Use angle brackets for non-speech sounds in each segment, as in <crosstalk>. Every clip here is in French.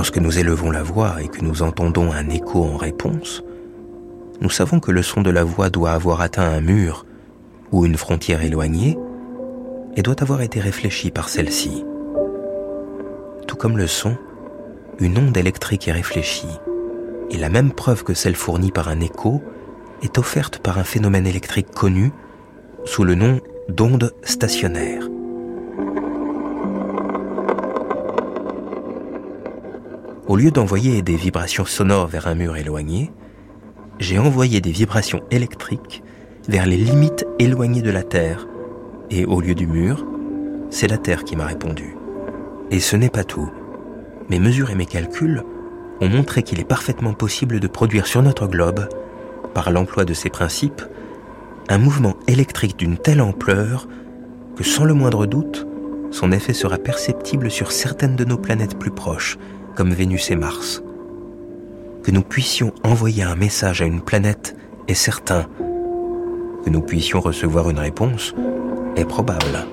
Lorsque nous élevons la voix et que nous entendons un écho en réponse, nous savons que le son de la voix doit avoir atteint un mur ou une frontière éloignée et doit avoir été réfléchi par celle-ci. Tout comme le son, une onde électrique est réfléchie, et la même preuve que celle fournie par un écho est offerte par un phénomène électrique connu sous le nom d'onde stationnaire. Au lieu d'envoyer des vibrations sonores vers un mur éloigné, j'ai envoyé des vibrations électriques vers les limites éloignées de la Terre. Et au lieu du mur, c'est la Terre qui m'a répondu. Et ce n'est pas tout. Mes mesures et mes calculs ont montré qu'il est parfaitement possible de produire sur notre globe, par l'emploi de ces principes, un mouvement électrique d'une telle ampleur que sans le moindre doute, son effet sera perceptible sur certaines de nos planètes plus proches, comme Vénus et Mars. Que nous puissions envoyer un message à une planète est certain. Que nous puissions recevoir une réponse est probable.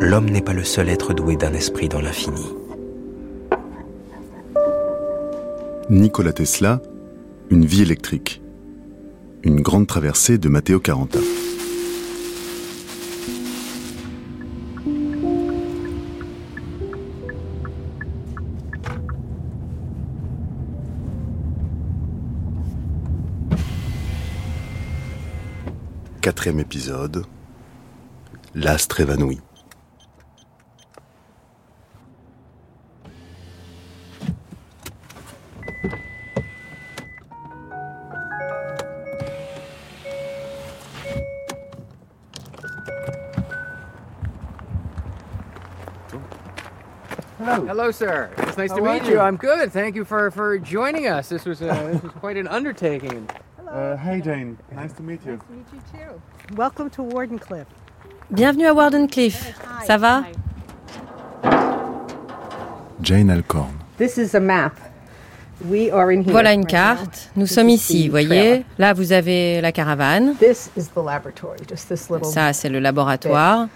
L'homme n'est pas le seul être doué d'un esprit dans l'infini. Nikola Tesla, Une vie électrique. Une grande traversée de Matteo Caranta. Quatrième épisode. L'astre évanoui. Hello, sir. It's nice to meet you? I'm good. Thank you for, for joining us. This was, uh, this was quite an <laughs> undertaking. Uh, hey, Jane. Nice to meet you. meet you too. Welcome to Wardenclyffe. Bienvenue à Wardenclyffe. Ça va? Jane Alcorn. This is a map. We are in here. Voilà une carte. Nous This sommes is ici, the vous voyez. Là, vous avez la caravane. This is the laboratory. Just this little. Ça, c'est le laboratoire.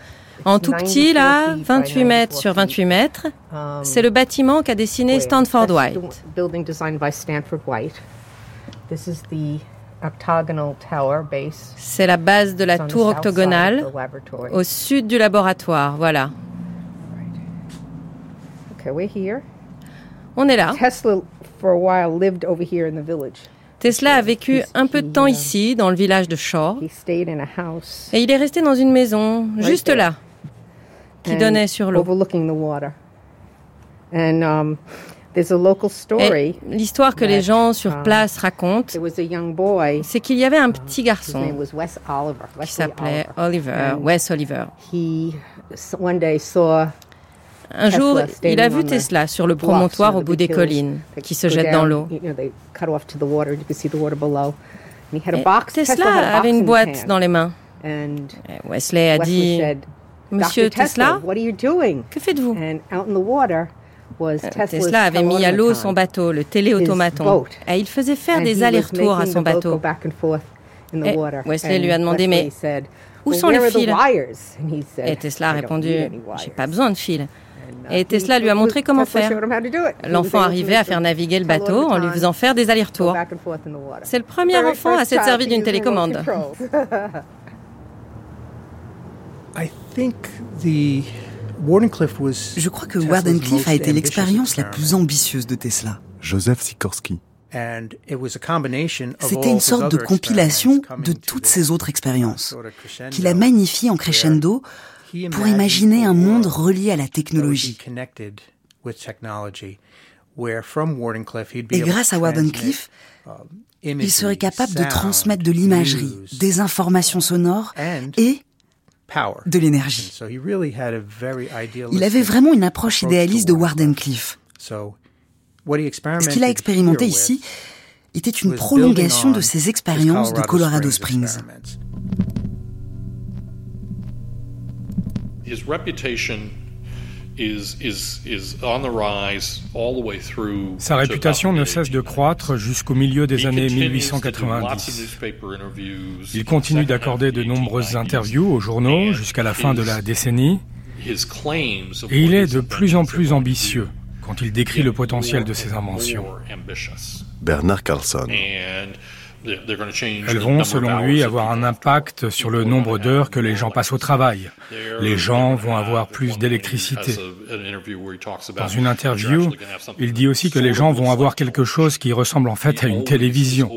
En tout petit, là, 28 mètres sur 28 mètres, um, c'est le bâtiment qu'a dessiné. Stanford White. C'est la base de la tour octogonale au sud du laboratoire. Voilà. Okay, we're here. On est là. Tesla, for a while, lived over here in the village. Tesla a vécu un peu de temps ici, dans le village de Shore. He stayed in a house. Et il est resté dans une maison, juste là, qui donnait sur l'eau. Et l'histoire que les gens sur um, place racontent, There was a young boy. c'est qu'il y avait un petit garçon was Wes Oliver. qui s'appelait Oliver. Wes Oliver. He s- one day saw Un jour, il a vu Tesla sur le promontoire au bout des collines, qui se jette dans l'eau. Tesla, avait une boîte dans les mains. Et Wesley a dit Monsieur. Tesla, que faites-vous? Tesla's Tesla avait mis à l'eau son bateau, le téléautomaton. Et il faisait faire des allers-retours à son bateau. Et. Wesley lui a And demandé, mais où "Well, sont les fils? wires?" And he said, Et Tesla a "I don't répondu J'ai wires." pas besoin de fil. And, uh, Et Tesla lui a montré comment faire. L'enfant arrivait à faire naviguer le bateau en lui faisant faire des allers-retours. C'est le premier enfant à s'être servi d'une télécommande. <laughs> <laughs> I think the Je crois que Wardenclyffe a été l'expérience la plus ambitieuse de Tesla. Joseph Sikorski. And it was a combination of C'était all une sorte de other compilation de to toutes ces autres expériences, qu'il a magnifié en crescendo pour imaginer a un monde world relié à la technologie. Et grâce à Wardenclyffe, um, il serait capable de transmettre de l'imagerie, des informations sonores et. De l'énergie. So he really had a very idealistic Il avait vraiment une approche idéaliste de Wardenclyffe. Ce qu'il a expérimenté here ici était une prolongation de ses his expériences de Colorado Springs. Sa réputation ne the cesse de 1890s. croître jusqu'au milieu des années continues to do lots of 1890. newspaper interviews, Il continue d'accorder de nombreuses 1890s, interviews aux journaux jusqu'à la fin de la his- décennie, his claims of et il est de plus en plus ambitieux quand il décrit le potentiel de ces inventions. Bernard Carlson. Elles vont, selon lui, avoir un impact sur le nombre d'heures que les gens passent au travail. Les gens vont avoir plus d'électricité. Dans une interview, il dit aussi que les gens vont avoir quelque chose qui ressemble en fait à une télévision.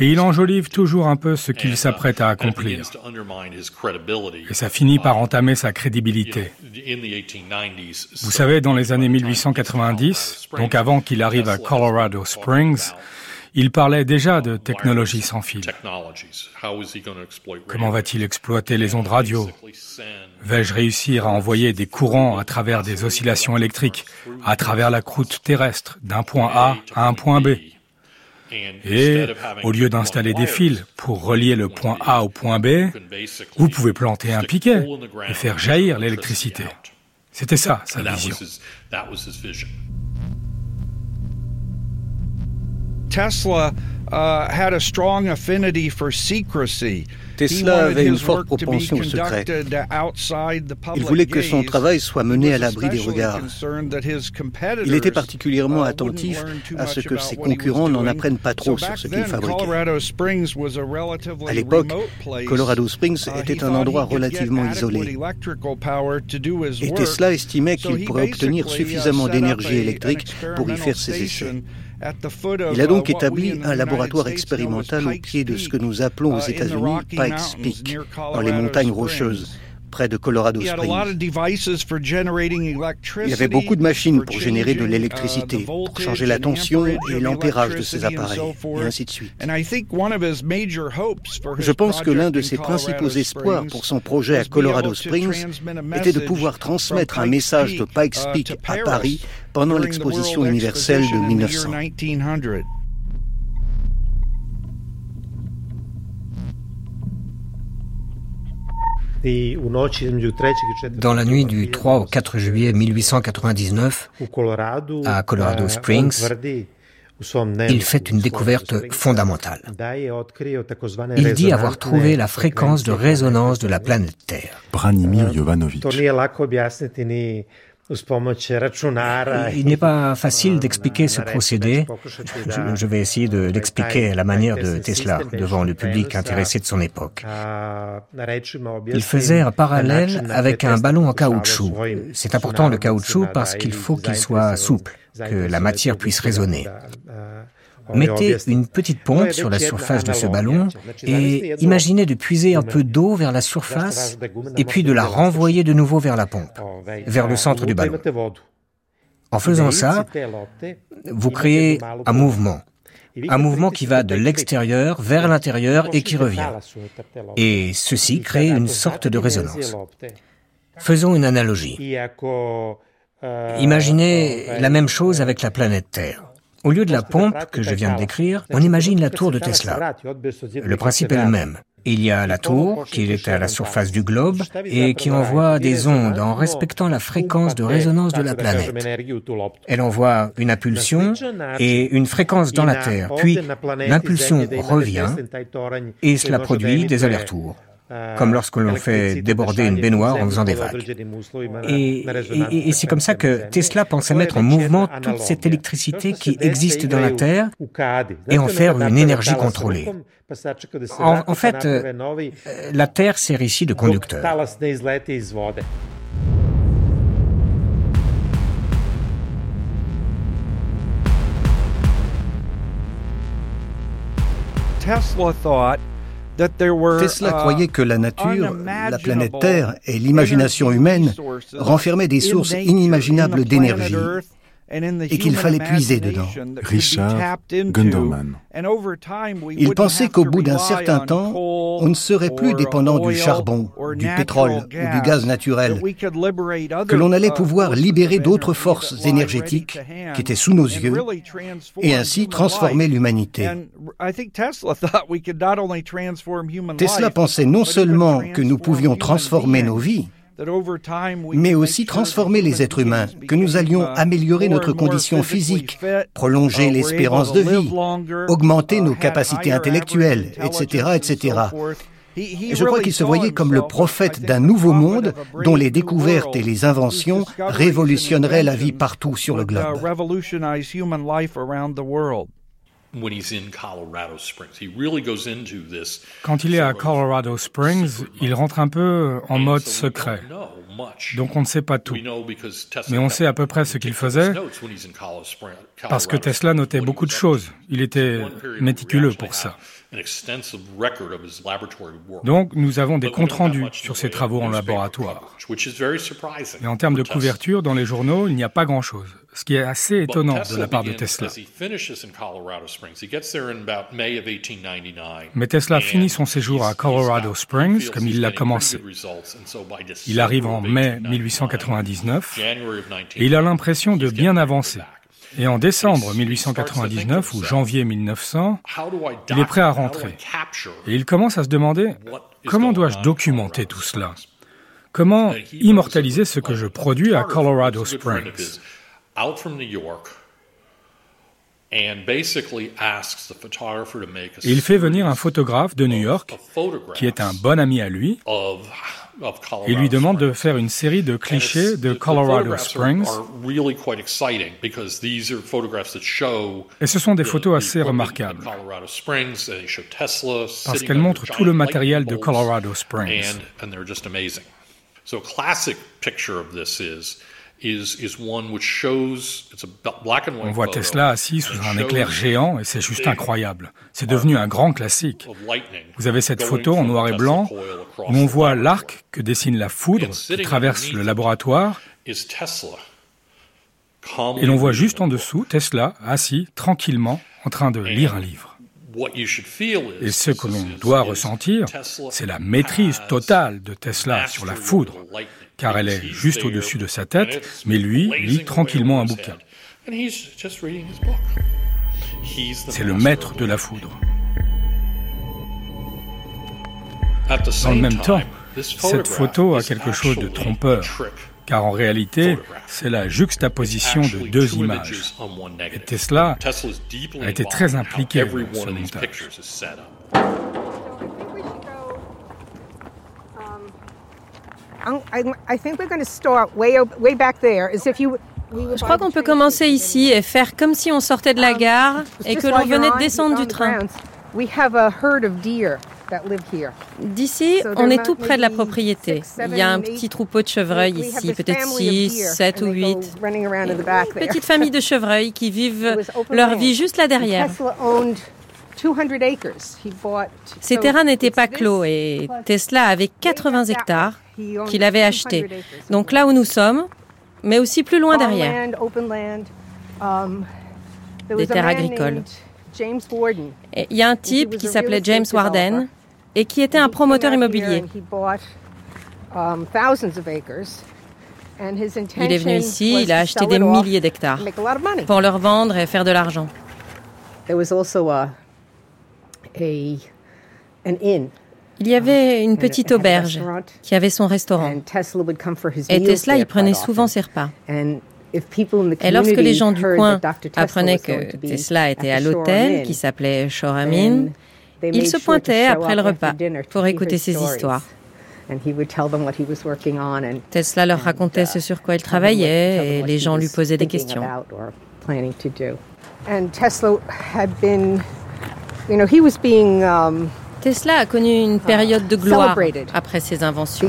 Et il enjolive toujours un peu ce qu'il s'apprête à accomplir. Et ça finit par entamer sa crédibilité. Vous savez, dans les années 1890, donc avant qu'il arrive à Colorado Springs, il parlait déjà de technologie sans fil. Comment va-t-il exploiter les ondes radio? Vais-je réussir à envoyer des courants à travers des oscillations électriques, à travers la croûte terrestre, d'un point A à un point B? Et au lieu d'installer des fils pour relier le point A au point B, vous pouvez planter un piquet et faire jaillir l'électricité. C'était ça, sa vision. Tesla uh, had a strong affinity for secrecy. Tesla avait une forte propension au secret. Il voulait que son travail soit mené à l'abri des regards. Il était particulièrement attentif à ce que ses concurrents n'en apprennent pas trop sur ce qu'il fabriquait. À l'époque, Colorado Springs était un endroit relativement isolé. Et Tesla estimait qu'il pourrait obtenir suffisamment d'énergie électrique pour y faire ses essais. Il a donc établi un laboratoire expérimental au pied de ce que nous appelons aux États-Unis Pikes Peak, dans les montagnes rocheuses près de Colorado Springs. Il y avait beaucoup de machines pour générer de l'électricité, pour changer la tension et l'ampérage de ces appareils, et ainsi de suite. Je pense que l'un de ses principaux espoirs pour son projet à Colorado Springs était de pouvoir transmettre un message de Pikes Peak à Paris pendant l'exposition universelle de 1900. Dans la nuit du 3 au 4 juillet 1899, à Colorado Springs, il fait une découverte fondamentale. Il dit avoir trouvé la fréquence de résonance de la planète Terre. Branimir Jovanovic. Il n'est pas facile d'expliquer ce procédé. Je, je vais essayer de l'expliquer à la manière de Tesla devant le public intéressé de son époque. Il faisait un parallèle avec un ballon en caoutchouc. C'est important le caoutchouc parce qu'il faut qu'il soit souple, que la matière puisse résonner. Mettez une petite pompe sur la surface de ce ballon et imaginez de puiser un peu d'eau vers la surface et puis de la renvoyer de nouveau vers la pompe, vers le centre du ballon. En faisant ça, vous créez un mouvement. Un mouvement qui va de l'extérieur vers l'intérieur et qui revient. Et ceci crée une sorte de résonance. Faisons une analogie. Imaginez la même chose avec la planète Terre. Au lieu de la pompe que je viens de décrire, on imagine la tour de Tesla. Le principe est le même. Il y a la tour qui est à la surface du globe et qui envoie des ondes en respectant la fréquence de résonance de la planète. Elle envoie une impulsion et une fréquence dans la Terre, puis l'impulsion revient et cela produit des allers-retours comme lorsque l'on fait déborder une baignoire en faisant des vagues. Et, et, et c'est comme ça que Tesla pensait mettre en mouvement toute cette électricité qui existe dans la Terre et en faire une énergie contrôlée. En, en fait, euh, la Terre sert ici de conducteur. Tesla thought Tesla croyait que la nature, la planète Terre et l'imagination humaine renfermaient des sources inimaginables d'énergie et qu'il fallait puiser dedans. Richard Gunderman. Il pensait qu'au bout d'un certain temps, on ne serait plus dépendant du charbon, du pétrole ou du gaz naturel, que l'on allait pouvoir libérer d'autres forces énergétiques qui étaient sous nos yeux et ainsi transformer l'humanité. Tesla <laughs> pensait non seulement que nous pouvions transformer nos vies, mais aussi transformer les êtres humains, que nous allions améliorer notre condition physique, prolonger l'espérance de vie, augmenter nos capacités intellectuelles, etc., etc. Et je crois qu'il se voyait comme le prophète d'un nouveau monde dont les découvertes et les inventions révolutionneraient la vie partout sur le globe. Quand il est à Colorado Springs, il rentre un peu en mode secret. Donc on ne sait pas tout. Mais on sait à peu près ce qu'il faisait parce que Tesla notait beaucoup de choses. Il était méticuleux pour ça. Donc nous avons des comptes rendus sur ses travaux en laboratoire. Et en termes de couverture dans les journaux, il n'y a pas grand-chose, ce qui est assez étonnant de la part de Tesla. Mais Tesla finit son séjour à Colorado Springs comme il l'a commencé. Il arrive en mai 1899 et il a l'impression de bien avancer. Et en décembre 1899 ou janvier 1900, il est prêt à rentrer. Et il commence à se demander comment dois-je documenter tout cela? Comment immortaliser ce que je produis à Colorado Springs? Et il fait venir un photographe de New York qui est un bon ami à lui il lui demande de faire une série de clichés de Colorado Springs. Et ce sont des photos assez remarquables parce qu'elles montrent tout le matériel de Colorado Springs. On voit Tesla assis sous un éclair géant et c'est juste incroyable. C'est devenu un grand classique. Vous avez cette photo en noir et blanc où on voit l'arc que dessine la foudre qui traverse le laboratoire et l'on voit juste en dessous Tesla assis tranquillement en train de lire un livre. Et ce que l'on doit ressentir, c'est la maîtrise totale de Tesla sur la foudre, car elle est juste au-dessus de sa tête, mais lui lit tranquillement un bouquin. C'est le maître de la foudre. Dans le même temps, cette photo a quelque chose de trompeur, car en réalité, c'est la juxtaposition de deux images. Et Tesla a été très impliqué dans ce montage. Je crois qu'on peut commencer ici et faire comme si on sortait de la um, gare et que l'on venait de descendre du train. D'ici, on est tout près de la propriété. Il y a un petit troupeau de chevreuils ici, peut-être 6, 7 ou 8. petite famille de chevreuils qui vivent leur vie juste là derrière. Ces terrains n'étaient pas clos et Tesla avait 80 hectares qu'il avait achetés. Donc là où nous sommes, mais aussi plus loin derrière. Um, Des terres agricoles. Il y a un type qui s'appelait James Warden et qui était un promoteur immobilier. Um, il est venu ici, il a acheté des milliers d'hectares pour leur vendre et faire de l'argent. Il y avait une petite auberge qui avait son restaurant. Et Tesla y prenait souvent ses repas. Et lorsque les gens du coin apprenaient que Tesla était à l'hôtel qui s'appelait Shoramin, ils se pointaient après le repas pour écouter ses histoires. Tesla leur racontait ce sur quoi il travaillait et les gens lui posaient des questions. Tesla a connu une période de gloire après ses inventions.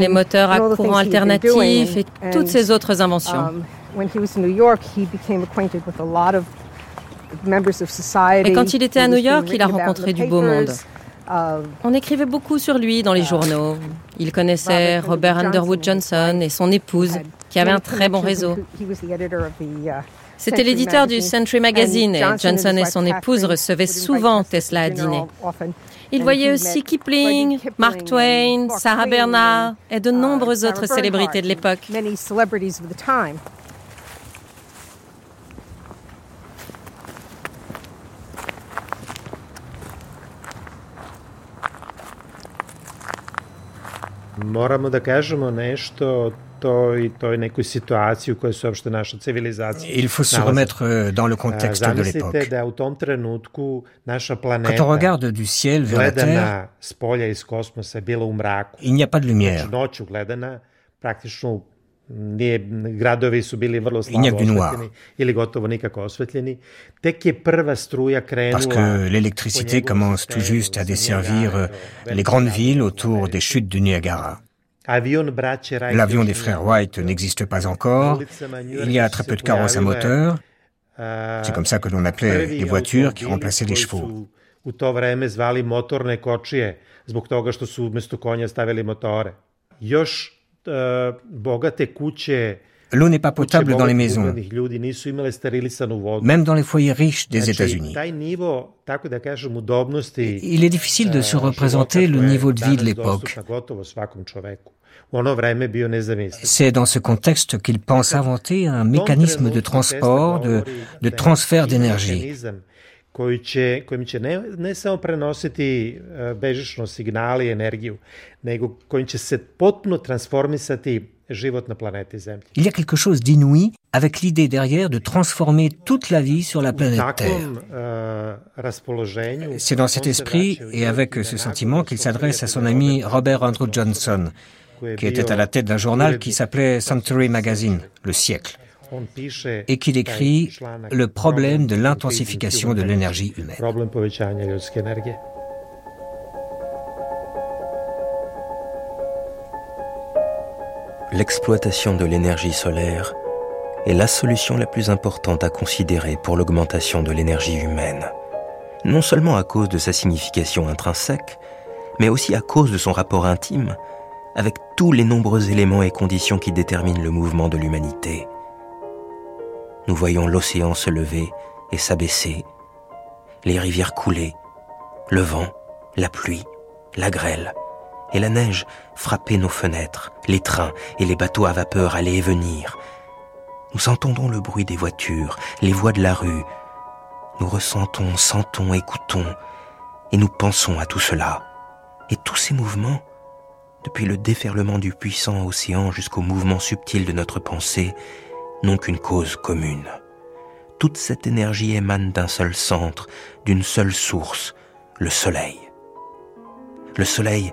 Les moteurs à courant alternatif et toutes ces autres inventions. Et quand il était à New York, il a rencontré du beau monde. On écrivait beaucoup sur lui dans les uh, journaux. Il connaissait Robert Underwood Johnson et son épouse, qui avait un très bon réseau. C'était l'éditeur du Century Magazine et Johnson et son épouse recevaient souvent Tesla à dîner. Il voyait aussi Kipling, Mark Twain, Sarah Bernard et de uh, nombreuses autres célébrités de l'époque. Moramo da kažemo nešto Il faut se remettre euh, dans le contexte de l'époque. Quand on regarde du ciel vers la Terre, il n'y a pas de lumière. Il n'y a que du noir. Parce que l'électricité commence tout juste à desservir euh, les grandes villes autour des chutes du Niagara. L'avion des frères White n'existe pas encore. Il y a très peu de carrosses à moteur. C'est comme ça que l'on appelait les voitures qui remplaçaient les chevaux. L'eau n'est pas potable dans les maisons, même dans les foyers riches des États-Unis. Il est difficile de se représenter le niveau de vie de l'époque. C'est dans ce contexte qu'il pense inventer un mécanisme de transport, de, de transfert d'énergie. Il y a quelque chose d'inouï avec l'idée derrière de transformer toute la vie sur la planète Terre. C'est dans cet esprit et avec ce sentiment qu'il s'adresse à son ami Robert Andrew Johnson, qui était à la tête d'un journal qui s'appelait Century Magazine, le siècle et qu'il écrit Le problème de l'intensification de l'énergie humaine. L'exploitation de l'énergie solaire est la solution la plus importante à considérer pour l'augmentation de l'énergie humaine, non seulement à cause de sa signification intrinsèque, mais aussi à cause de son rapport intime avec tous les nombreux éléments et conditions qui déterminent le mouvement de l'humanité nous voyons l'océan se lever et s'abaisser, les rivières couler, le vent, la pluie, la grêle et la neige frapper nos fenêtres, les trains et les bateaux à vapeur aller et venir. Nous entendons le bruit des voitures, les voix de la rue. Nous ressentons, sentons, écoutons et nous pensons à tout cela. Et tous ces mouvements, depuis le déferlement du puissant océan jusqu'au mouvement subtil de notre pensée, n'ont qu'une cause commune. Toute cette énergie émane d'un seul centre, d'une seule source, le Soleil. Le Soleil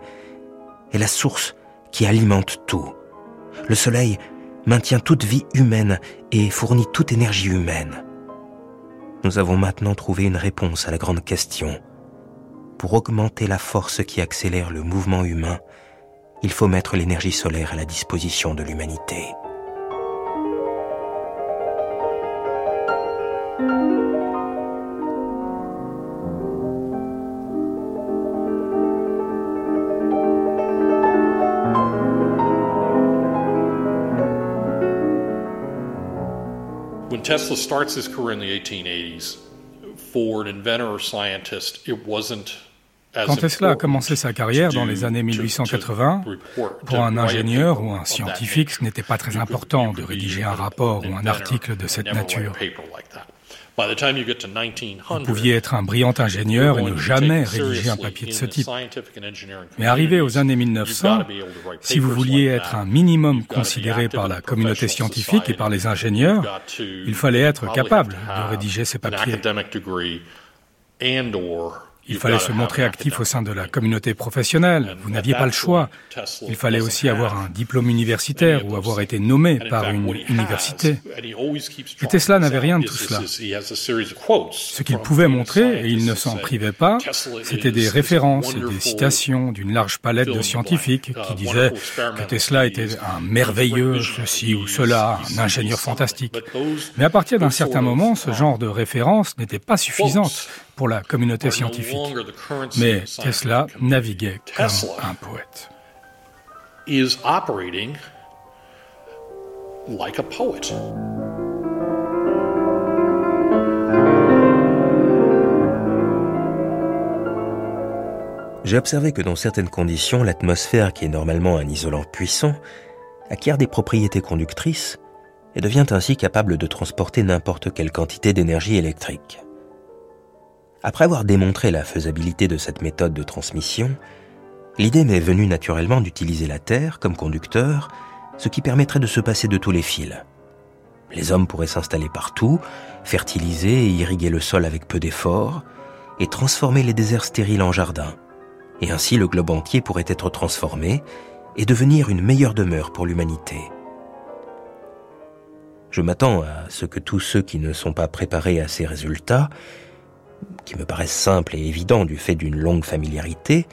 est la source qui alimente tout. Le Soleil maintient toute vie humaine et fournit toute énergie humaine. Nous avons maintenant trouvé une réponse à la grande question. Pour augmenter la force qui accélère le mouvement humain, il faut mettre l'énergie solaire à la disposition de l'humanité. Tesla starts his career in the 1880s, for an inventor or scientist, it wasn't Quand Tesla a commencé sa carrière dans les années 1880, pour un ingénieur ou un scientifique, ce n'était pas très important de rédiger un rapport ou un article de cette nature. Vous pouviez être un brillant ingénieur et ne jamais rédiger un papier de ce type. Mais arrivé aux années 1900, si vous vouliez être un minimum considéré par la communauté scientifique et par les ingénieurs, il fallait être capable de rédiger ces papiers. Il fallait se montrer actif au sein de la communauté professionnelle. Vous n'aviez pas le choix. Il fallait aussi avoir un diplôme universitaire ou avoir été nommé par une université. Et Tesla n'avait rien de tout cela. Ce qu'il pouvait montrer, et il ne s'en privait pas, c'était des références et des citations d'une large palette de scientifiques qui disaient que Tesla était un merveilleux ceci ou cela, un ingénieur fantastique. Mais à partir d'un certain moment, ce genre de références n'était pas suffisante pour la communauté scientifique. Mais Tesla naviguait comme un poète. Is operating like a poet. J'ai observé que dans certaines conditions, l'atmosphère, qui est normalement un isolant puissant, acquiert des propriétés conductrices et devient ainsi capable de transporter n'importe quelle quantité d'énergie électrique. Après avoir démontré la faisabilité de cette méthode de transmission, l'idée m'est venue naturellement d'utiliser la Terre comme conducteur ce qui permettrait de se passer de tous les fils. Les hommes pourraient s'installer partout, fertiliser et irriguer le sol avec peu d'efforts, et transformer les déserts stériles en jardins. Et ainsi le globe entier pourrait être transformé et devenir une meilleure demeure pour l'humanité. Je m'attends à ce que tous ceux qui ne sont pas préparés à ces résultats, qui me paraissent simples et évidents du fait d'une longue familiarité,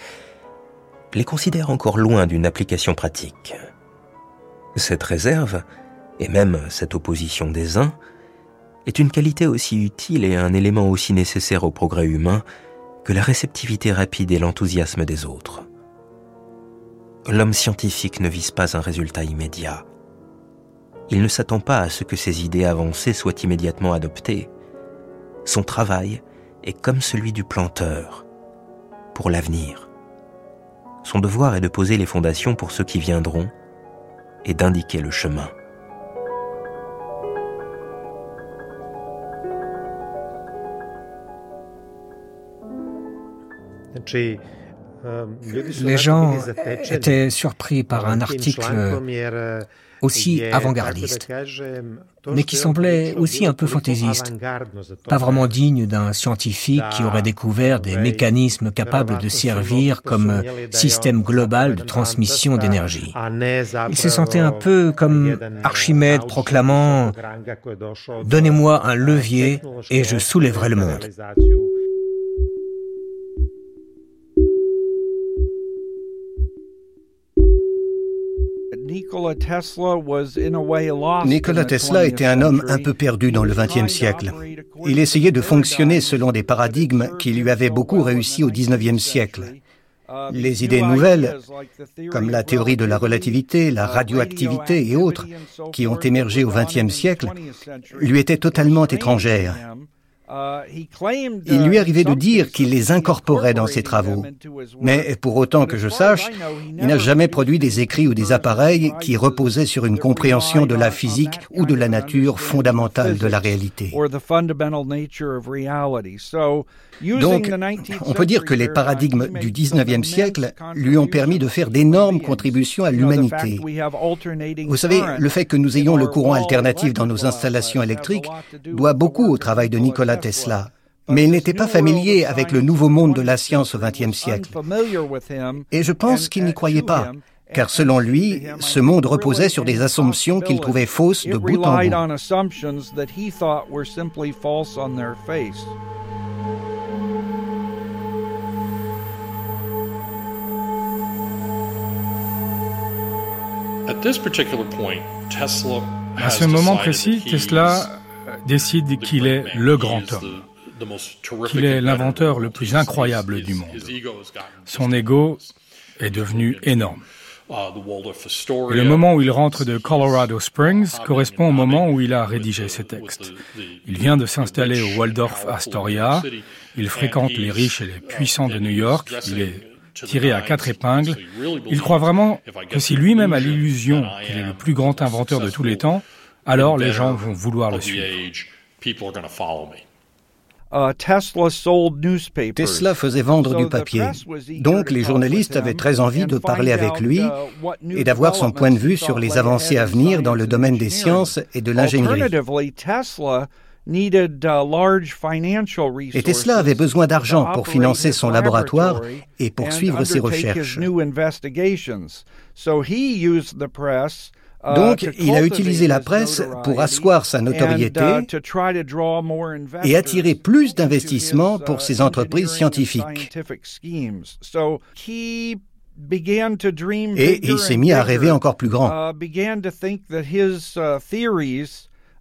les considèrent encore loin d'une application pratique. Cette réserve, et même cette opposition des uns, est une qualité aussi utile et un élément aussi nécessaire au progrès humain que la réceptivité rapide et l'enthousiasme des autres. L'homme scientifique ne vise pas un résultat immédiat. Il ne s'attend pas à ce que ses idées avancées soient immédiatement adoptées. Son travail est comme celui du planteur, pour l'avenir. Son devoir est de poser les fondations pour ceux qui viendront et d'indiquer le chemin. Les gens étaient surpris par un article aussi avant-gardiste, mais qui semblait aussi un peu fantaisiste, pas vraiment digne d'un scientifique qui aurait découvert des mécanismes capables de servir comme système global de transmission d'énergie. Il se sentait un peu comme Archimède proclamant ⁇ Donnez-moi un levier et je soulèverai le monde ⁇ Nikola Tesla était un homme un peu perdu dans le XXe siècle. Il essayait de fonctionner selon des paradigmes qui lui avaient beaucoup réussi au XIXe siècle. Les idées nouvelles, comme la théorie de la relativité, la radioactivité et autres, qui ont émergé au XXe siècle, lui étaient totalement étrangères. Il lui arrivait de dire qu'il les incorporait dans ses travaux. Mais pour autant que je sache, il n'a jamais produit des écrits ou des appareils qui reposaient sur une compréhension de la physique ou de la nature fondamentale de la réalité. Donc, on peut dire que les paradigmes du 19e siècle lui ont permis de faire d'énormes contributions à l'humanité. Vous savez, le fait que nous ayons le courant alternatif dans nos installations électriques doit beaucoup au travail de Nikola Tesla. Mais il n'était pas familier avec le nouveau monde de la science au XXe siècle. Et je pense qu'il n'y croyait pas, car selon lui, ce monde reposait sur des assumptions qu'il trouvait fausses de bout en bout. À ce moment précis, Tesla décide qu'il est le grand homme, qu'il est l'inventeur le plus incroyable du monde. Son ego est devenu énorme. Le moment où il rentre de Colorado Springs correspond au moment où il a rédigé ses textes. Il vient de s'installer au Waldorf Astoria, il fréquente les riches et les puissants de New York, il est tiré à quatre épingles. Il croit vraiment que si lui-même a l'illusion qu'il est le plus grand inventeur de tous les temps, alors les gens vont vouloir le suivre. Tesla faisait vendre du papier. Donc les journalistes avaient très envie de parler avec lui et d'avoir son point de vue sur les avancées à venir dans le domaine des sciences et de l'ingénierie. Et Tesla avait besoin d'argent pour financer son laboratoire et poursuivre ses recherches. Donc, il a utilisé la presse pour asseoir sa notoriété et attirer plus d'investissements pour ses entreprises scientifiques. Et il s'est mis à rêver encore plus grand.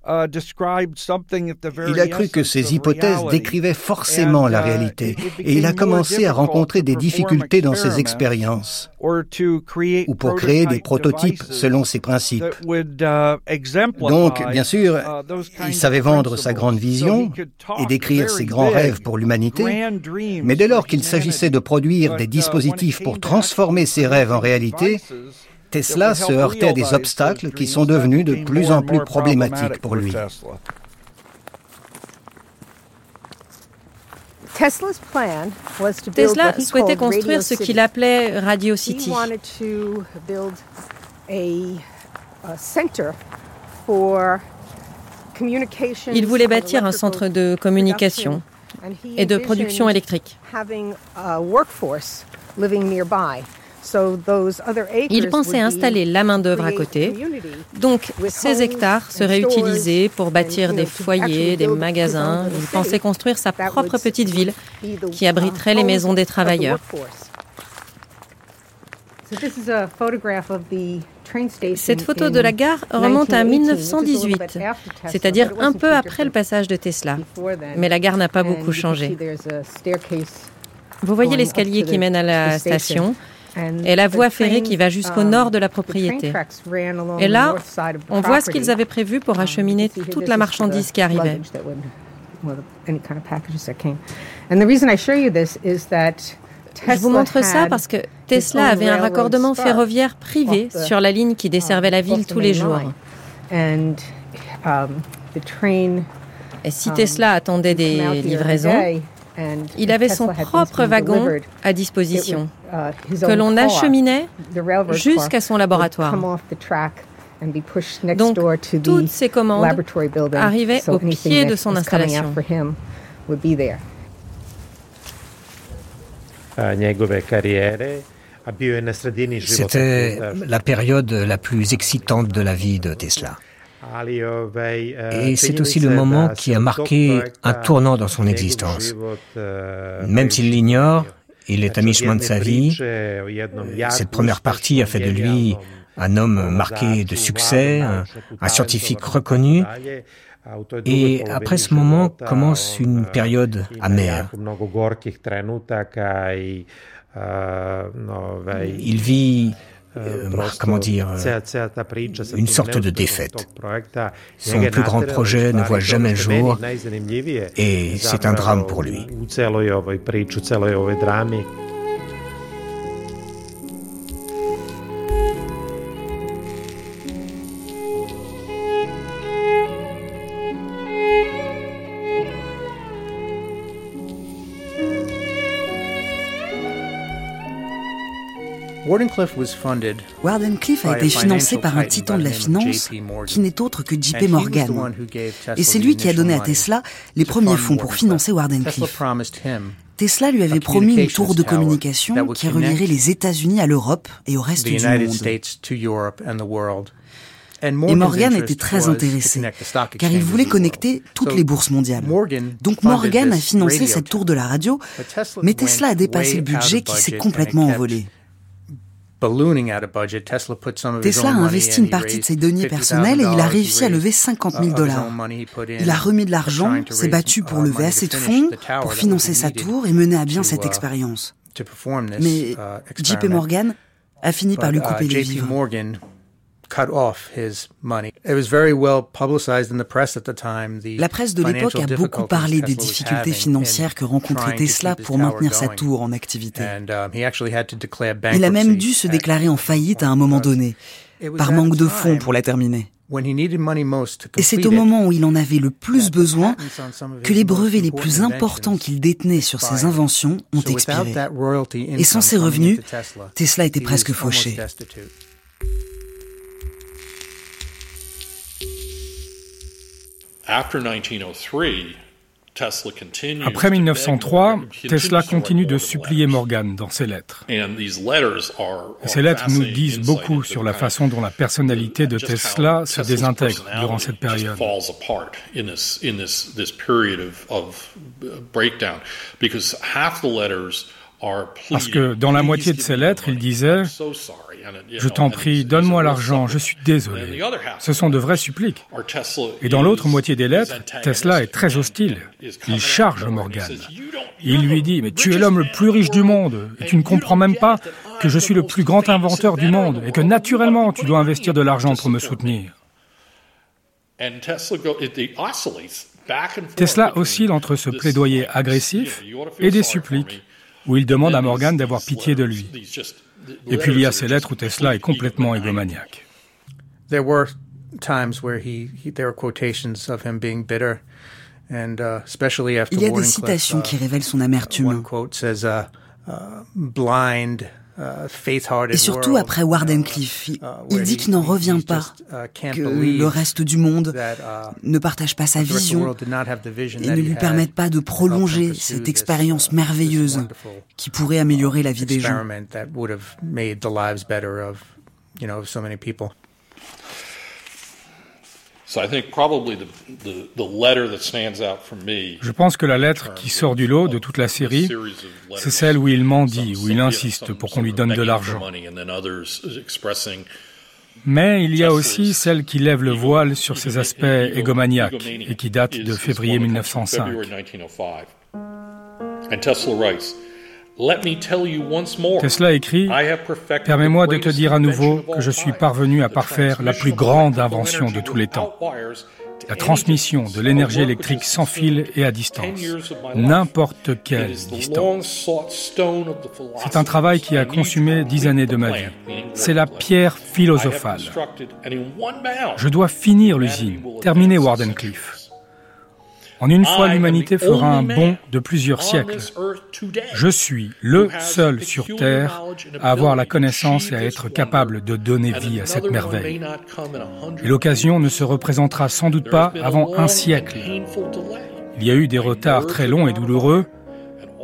Uh, il a cru que ses hypothèses décrivaient forcément la uh, réalité. et il a commencé à rencontrer des difficultés dans ses expériences. ou pour créer des prototypes selon ses principes. Uh, Donc, bien sûr, il savait vendre sa grande vision et décrire ses grands rêves pour l'humanité, mais dès lors qu'il s'agissait de produire des dispositifs pour transformer ses rêves en réalité, Tesla se heurtait à des obstacles qui sont devenus de plus en plus problématiques pour lui. Tesla souhaitait construire ce qu'il appelait Radio City. Il voulait bâtir un centre de communication et de production électrique. Il pensait installer la main-d'œuvre à côté. Donc, ces hectares seraient utilisés pour bâtir des foyers, des magasins. Il pensait construire sa propre petite ville qui abriterait les maisons des travailleurs. Cette photo de la gare remonte à 1918, c'est-à-dire un peu après le passage de Tesla. Mais la gare n'a pas beaucoup changé. Vous voyez l'escalier qui mène à la station? Et la voie ferrée qui va jusqu'au nord de la propriété. Et là, on voit ce qu'ils avaient prévu pour acheminer toute la marchandise qui arrivait. Je vous montre ça parce que Tesla avait un raccordement ferroviaire privé sur la ligne qui desservait la ville tous les jours. Et si Tesla attendait des livraisons, il avait son propre wagon à disposition que l'on acheminait jusqu'à son laboratoire. Donc, toutes ces commandes arrivaient au pied de son installation. C'était la période la plus excitante de la vie de Tesla. Et c'est aussi le moment qui a marqué un tournant dans son existence. Même s'il l'ignore, il est à mi-chemin de sa vie. Cette première partie a fait de lui un homme marqué de succès, un, scientifique reconnu. Et après ce moment commence une période amère. Il vit euh, comment dire, une sorte de défaite. Son plus grand projet ne voit jamais le jour et c'est un drame pour lui. Wardenclyffe a été financé par un titan de la finance qui n'est autre que JP Morgan. Et c'est lui qui a donné à Tesla les premiers fonds pour financer Wardenclyffe. Tesla lui avait promis une tour de communication qui relierait les États-Unis à l'Europe et au reste du monde. Et Morgan était très intéressé, car il voulait connecter toutes les bourses mondiales. Donc Morgan a financé cette tour de la radio, mais Tesla a dépassé le budget qui s'est complètement envolé. Tesla a investi une partie de ses deniers personnels et il a réussi à lever 50 000 dollars. Il a remis de l'argent, s'est battu pour lever assez de fonds pour financer sa tour et mener à bien cette expérience. Mais JP Morgan a fini par lui couper les vivres. La presse de l'époque a beaucoup parlé des difficultés financières que rencontrait Tesla pour maintenir sa tour en activité. Um, il a même dû se déclarer en faillite à un moment donné, par manque de fonds pour la terminer. Et c'est au moment où il en avait le plus besoin que les brevets les plus importants qu'il détenait sur ses inventions ont expiré. Et sans ces revenus, Tesla était presque fauché. Après 1903, Tesla continue de supplier Morgan dans ses lettres. Et ces lettres nous disent beaucoup sur la façon dont la personnalité de Tesla se désintègre durant cette période. Parce que dans la moitié de ses lettres, il disait je t'en prie, donne-moi l'argent, je suis désolé. Ce sont de vraies suppliques. Et dans l'autre moitié des lettres, Tesla est très hostile. Il charge Morgan. Il lui dit, mais tu es l'homme le plus riche du monde, et tu ne comprends même pas que je suis le plus grand inventeur du monde, et que naturellement tu dois investir de l'argent pour me soutenir. Tesla oscille entre ce plaidoyer agressif et des suppliques, où il demande à Morgan d'avoir pitié de lui. Et puis il y a ces lettres où Tesla est complètement égomaniaque. There were times where he, he there were quotations of him being bitter. And, uh, especially after il y a des citations uh, qui révèlent son amertume. Blind, Et surtout après Wardenclyffe, il dit qu'il n'en revient pas, que le reste du monde ne partage pas sa vision et ne lui permettent pas de prolonger cette expérience merveilleuse qui pourrait améliorer la vie des gens. Je pense que la lettre qui sort du lot de toute la série, c'est celle où il mendie, où il insiste pour qu'on lui donne de l'argent. Mais il y a aussi celle qui lève le voile sur ses aspects égomaniaques et qui date de février 1905. Tesla écrit Permets-moi de te dire à nouveau que je suis parvenu à parfaire la plus grande invention de tous les temps. La transmission de l'énergie électrique sans fil et à distance, n'importe quelle distance. C'est un travail qui a consumé dix années de ma vie. C'est la pierre philosophale. Je dois finir l'usine, terminer Wardenclyffe. En une fois, l'humanité fera un bond de plusieurs siècles. Je suis le seul sur Terre à avoir la connaissance et à être capable de donner vie à cette merveille. Et l'occasion ne se représentera sans doute pas avant un siècle. Il y a eu des retards très longs et douloureux,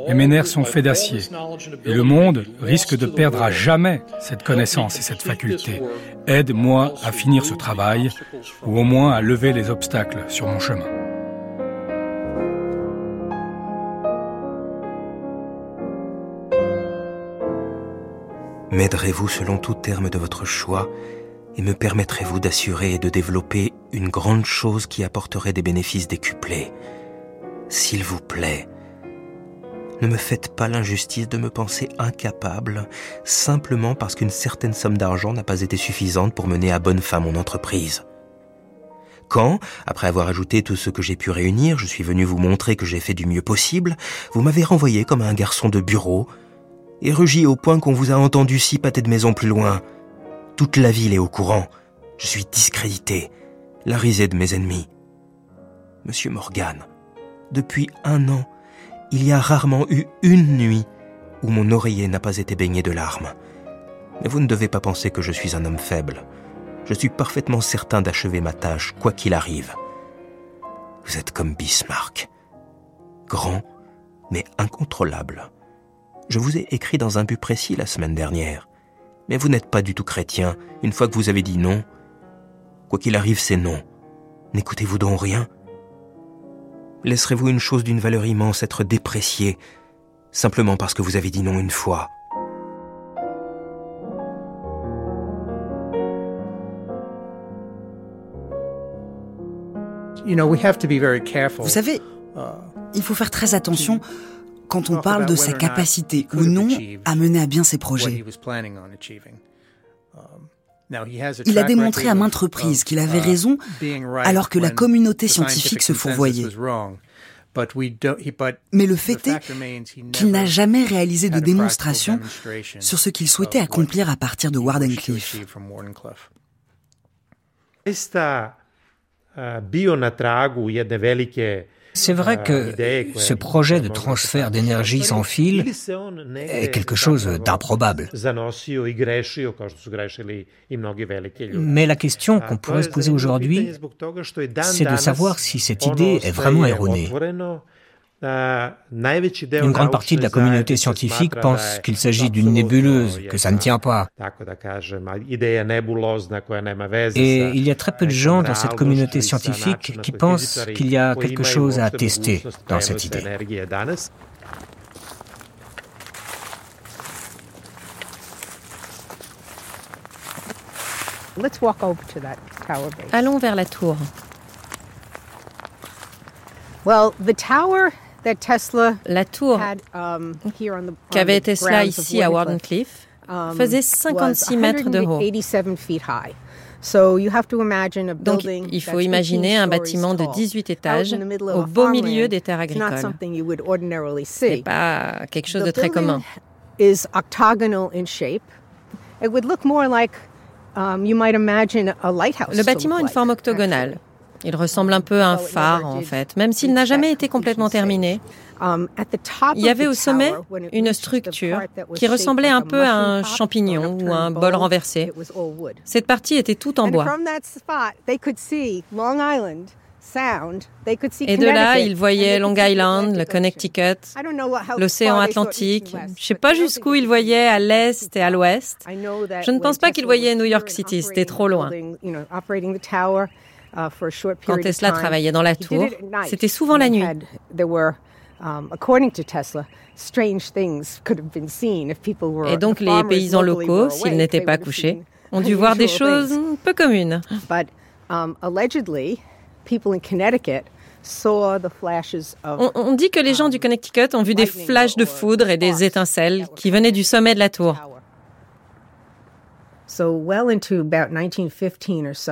mais mes nerfs sont faits d'acier. Et le monde risque de perdre à jamais cette connaissance et cette faculté. Aide-moi à finir ce travail, ou au moins à lever les obstacles sur mon chemin. M'aiderez-vous selon tout terme de votre choix et me permettrez-vous d'assurer et de développer une grande chose qui apporterait des bénéfices décuplés? S'il vous plaît, ne me faites pas l'injustice de me penser incapable simplement parce qu'une certaine somme d'argent n'a pas été suffisante pour mener à bonne fin mon entreprise. Quand, après avoir ajouté tout ce que j'ai pu réunir, je suis venu vous montrer que j'ai fait du mieux possible, vous m'avez renvoyé comme un garçon de bureau, et rugi au point qu'on vous a entendu six pâtés de maison plus loin. Toute la ville est au courant. Je suis discrédité, la risée de mes ennemis. Monsieur Morgan, depuis un an, il y a rarement eu une nuit où mon oreiller n'a pas été baigné de larmes. Mais vous ne devez pas penser que je suis un homme faible. Je suis parfaitement certain d'achever ma tâche, quoi qu'il arrive. Vous êtes comme Bismarck. Grand, mais incontrôlable. Je vous ai écrit dans un but précis la semaine dernière. Mais vous n'êtes pas du tout chrétien une fois que vous avez dit non. Quoi qu'il arrive, c'est non. N'écoutez-vous donc rien? Laisserez-vous une chose d'une valeur immense être dépréciée simplement parce que vous avez dit non une fois Vous savez, il faut faire très attention quand on parle de sa capacité ou non à mener à bien ses projets. Il a démontré à maintes reprises qu'il avait raison alors que la communauté scientifique se fourvoyait. Mais le fait est qu'il n'a jamais réalisé de démonstration sur ce qu'il souhaitait accomplir à partir de Wardenclyffe. C'est vrai que ce projet de transfert d'énergie sans fil est quelque chose d'improbable. Mais la question qu'on pourrait se poser aujourd'hui, c'est de savoir si cette idée est vraiment erronée. Une grande partie de la communauté scientifique pense qu'il s'agit d'une nébuleuse, que ça ne tient pas. Et il y a très peu de gens dans cette communauté scientifique qui pensent qu'il y a quelque chose à tester dans cette idée. Allons vers la tour. Well, the tower la tour um, qu'avait Tesla ici à Wardenclyffe um, faisait 56 mètres de haut. Donc, il faut imaginer un bâtiment de 18 étages au beau milieu des terres agricoles. Ce n'est pas quelque chose de très commun. Le bâtiment a une forme octogonale. Il ressemble un peu à un phare en fait, même s'il n'a jamais été complètement terminé. Um, Il y avait au sommet une structure qui ressemblait un peu à un champignon ou un bol renversé. Cette partie était toute en bois. Et de là, ils voyaient Long Island, le Connecticut, l'océan Atlantique. Je ne sais pas jusqu'où ils voyaient à l'est et à l'ouest. Je ne pense pas qu'ils voyaient New York City, c'était trop loin. Uh, Quand Tesla travaillait dans la tour, c'était souvent la nuit. Et donc les paysans locaux, s'ils n'étaient pas couchés, ont dû voir des choses peu communes. Um, on, dit que les gens du um, Connecticut ont vu des flashs de foudre et des étincelles qui venaient du sommet de la tour.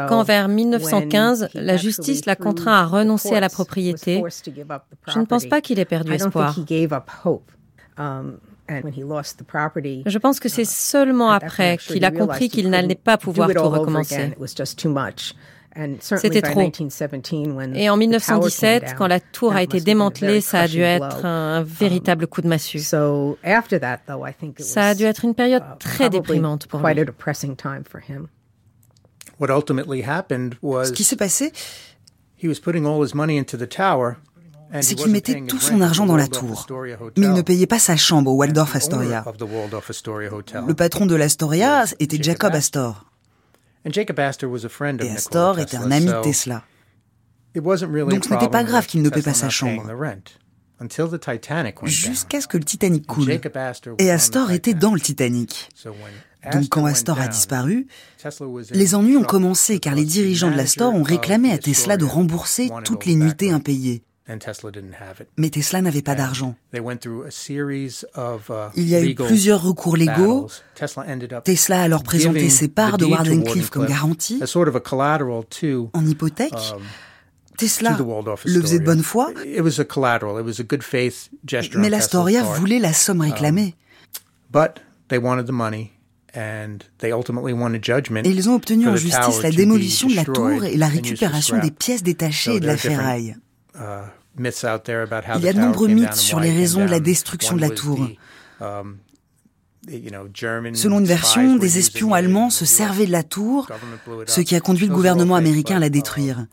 Quand vers 1915, la justice l'a contraint à renoncer à la propriété, je ne pense pas qu'il ait perdu espoir. Um, je pense que c'est seulement après qu'il a compris qu'il n'allait pas pouvoir tout recommencer. C'était trop. Et en 1917, quand la tour a été démantelée, ça a dû être un véritable coup de massue. Ça a dû être une période uh, très déprimante pour lui. Ce qui s'est passé, c'est qu'il mettait tout son argent dans la tour, mais il ne payait pas sa chambre au Waldorf Astoria. Le patron de l'Astoria était Jacob Astor. Et Astor était un ami de Tesla. Donc ce n'était pas grave qu'il ne paie pas sa chambre. Jusqu'à ce que le Titanic coule. Et Astor était dans le Titanic. Donc quand Astor a disparu, les ennuis ont commencé car les dirigeants de l'Astor ont réclamé à Tesla de rembourser toutes les nuitées impayées. Mais Tesla n'avait pas d'argent. Uh, Il y a eu plusieurs recours légaux. Tesla a alors présenté ses parts de Wardenclyffe comme garantie en hypothèque. Um, Tesla le faisait de bonne foi, mais l'Astoria voulait la somme um, réclamée. Et ils ont obtenu en justice la démolition de la tour et la récupération des pièces détachées et de la ferraille. Uh, Il y a de nombreux mythes sur les raisons de la destruction de la tour. Um, Selon une version, des espions allemands se servaient de la tour, ce qui a conduit le gouvernement américain à la uh, détruire.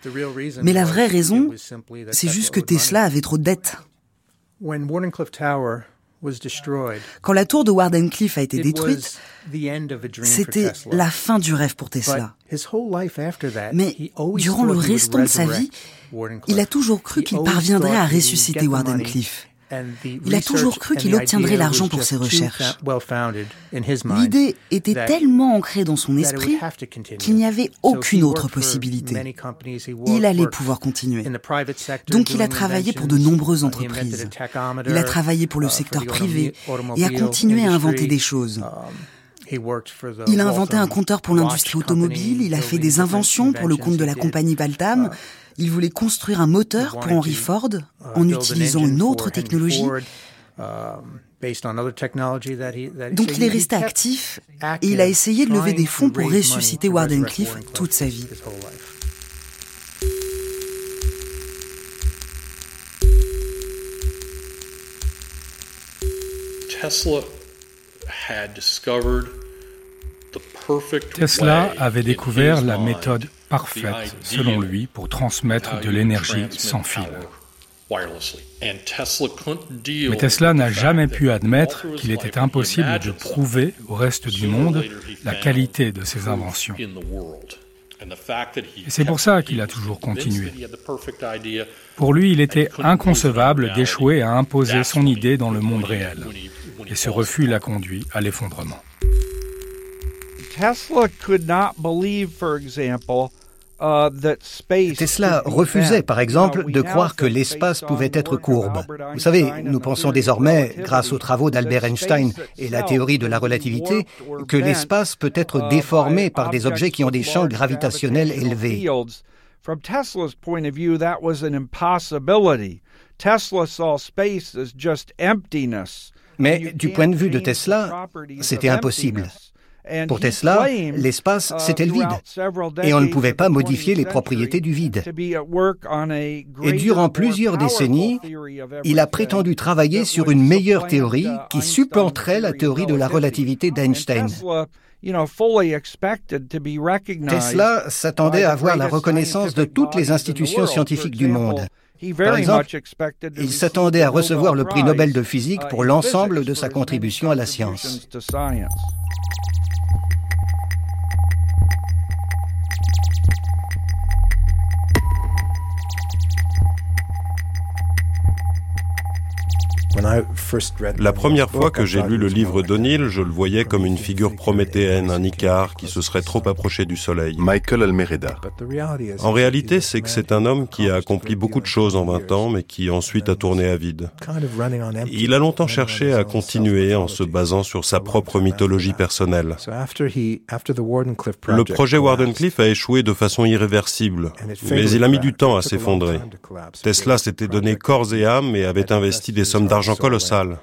Mais la vraie raison, c'est juste que Tesla avait trop de dettes. Quand la tour de Wardenclyffe a été détruite, c'était la fin du rêve pour Tesla. Mais durant le restant de sa vie, il a toujours cru qu'il parviendrait à ressusciter Wardenclyffe. Il a toujours cru qu'il obtiendrait l'argent pour ses recherches. L'idée était tellement ancrée dans son esprit qu'il n'y avait aucune autre possibilité. Il allait pouvoir continuer. Donc il a travaillé pour de nombreuses entreprises. Il a travaillé pour le secteur privé et a continué à inventer des choses. Il a inventé un compteur pour l'industrie automobile, il a fait des inventions pour le compte de la compagnie Valtam, il voulait construire un moteur pour Henry Ford en utilisant une autre technologie. Donc il est resté actif et il a essayé de lever des fonds pour ressusciter Wardenclyffe toute sa vie. Tesla Tesla avait découvert la méthode parfaite, selon lui, pour transmettre de l'énergie sans fil. Mais Tesla n'a jamais pu admettre qu'il était impossible de prouver au reste du monde la qualité de ses inventions. Et c'est pour ça qu'il a toujours continué. Pour lui, il était inconcevable d'échouer à imposer son idée dans le monde réel. Et ce refus l'a conduit à l'effondrement. Tesla could not believe, for example, Tesla refusait, par exemple, de croire que l'espace pouvait être courbe. Vous savez, nous pensons désormais, grâce aux travaux d'Albert Einstein et la théorie de la relativité, que l'espace peut être uh, déformé par des objets qui ont des champs gravitationnels élevés. From Tesla's point of view, that was an impossibility. Tesla saw space as just emptiness. Mais du point de vue de Tesla, c'était impossible. Pour Tesla, l'espace, c'était le vide, et on ne pouvait pas modifier les propriétés du vide. Et durant plusieurs décennies, il a prétendu travailler sur une meilleure théorie qui supplanterait la théorie de la relativité d'Einstein. Tesla s'attendait à avoir la reconnaissance de toutes les institutions scientifiques du monde. Par exemple, il s'attendait à recevoir le prix Nobel de physique pour l'ensemble de sa contribution à la science. La première fois que j'ai lu le livre d'O'Neill, je le voyais comme une figure prométhéenne, un Icare qui se serait trop approché du soleil. Michael Almereda. En réalité, c'est que c'est un homme qui a accompli beaucoup de choses en 20 ans, mais qui ensuite a tourné à vide. Il a longtemps cherché à continuer en se basant sur sa propre mythologie personnelle. Le projet Wardenclyffe a échoué de façon irréversible, mais il a mis du temps à s'effondrer. Tesla s'était donné corps et âme et avait investi des sommes d'argent colossal.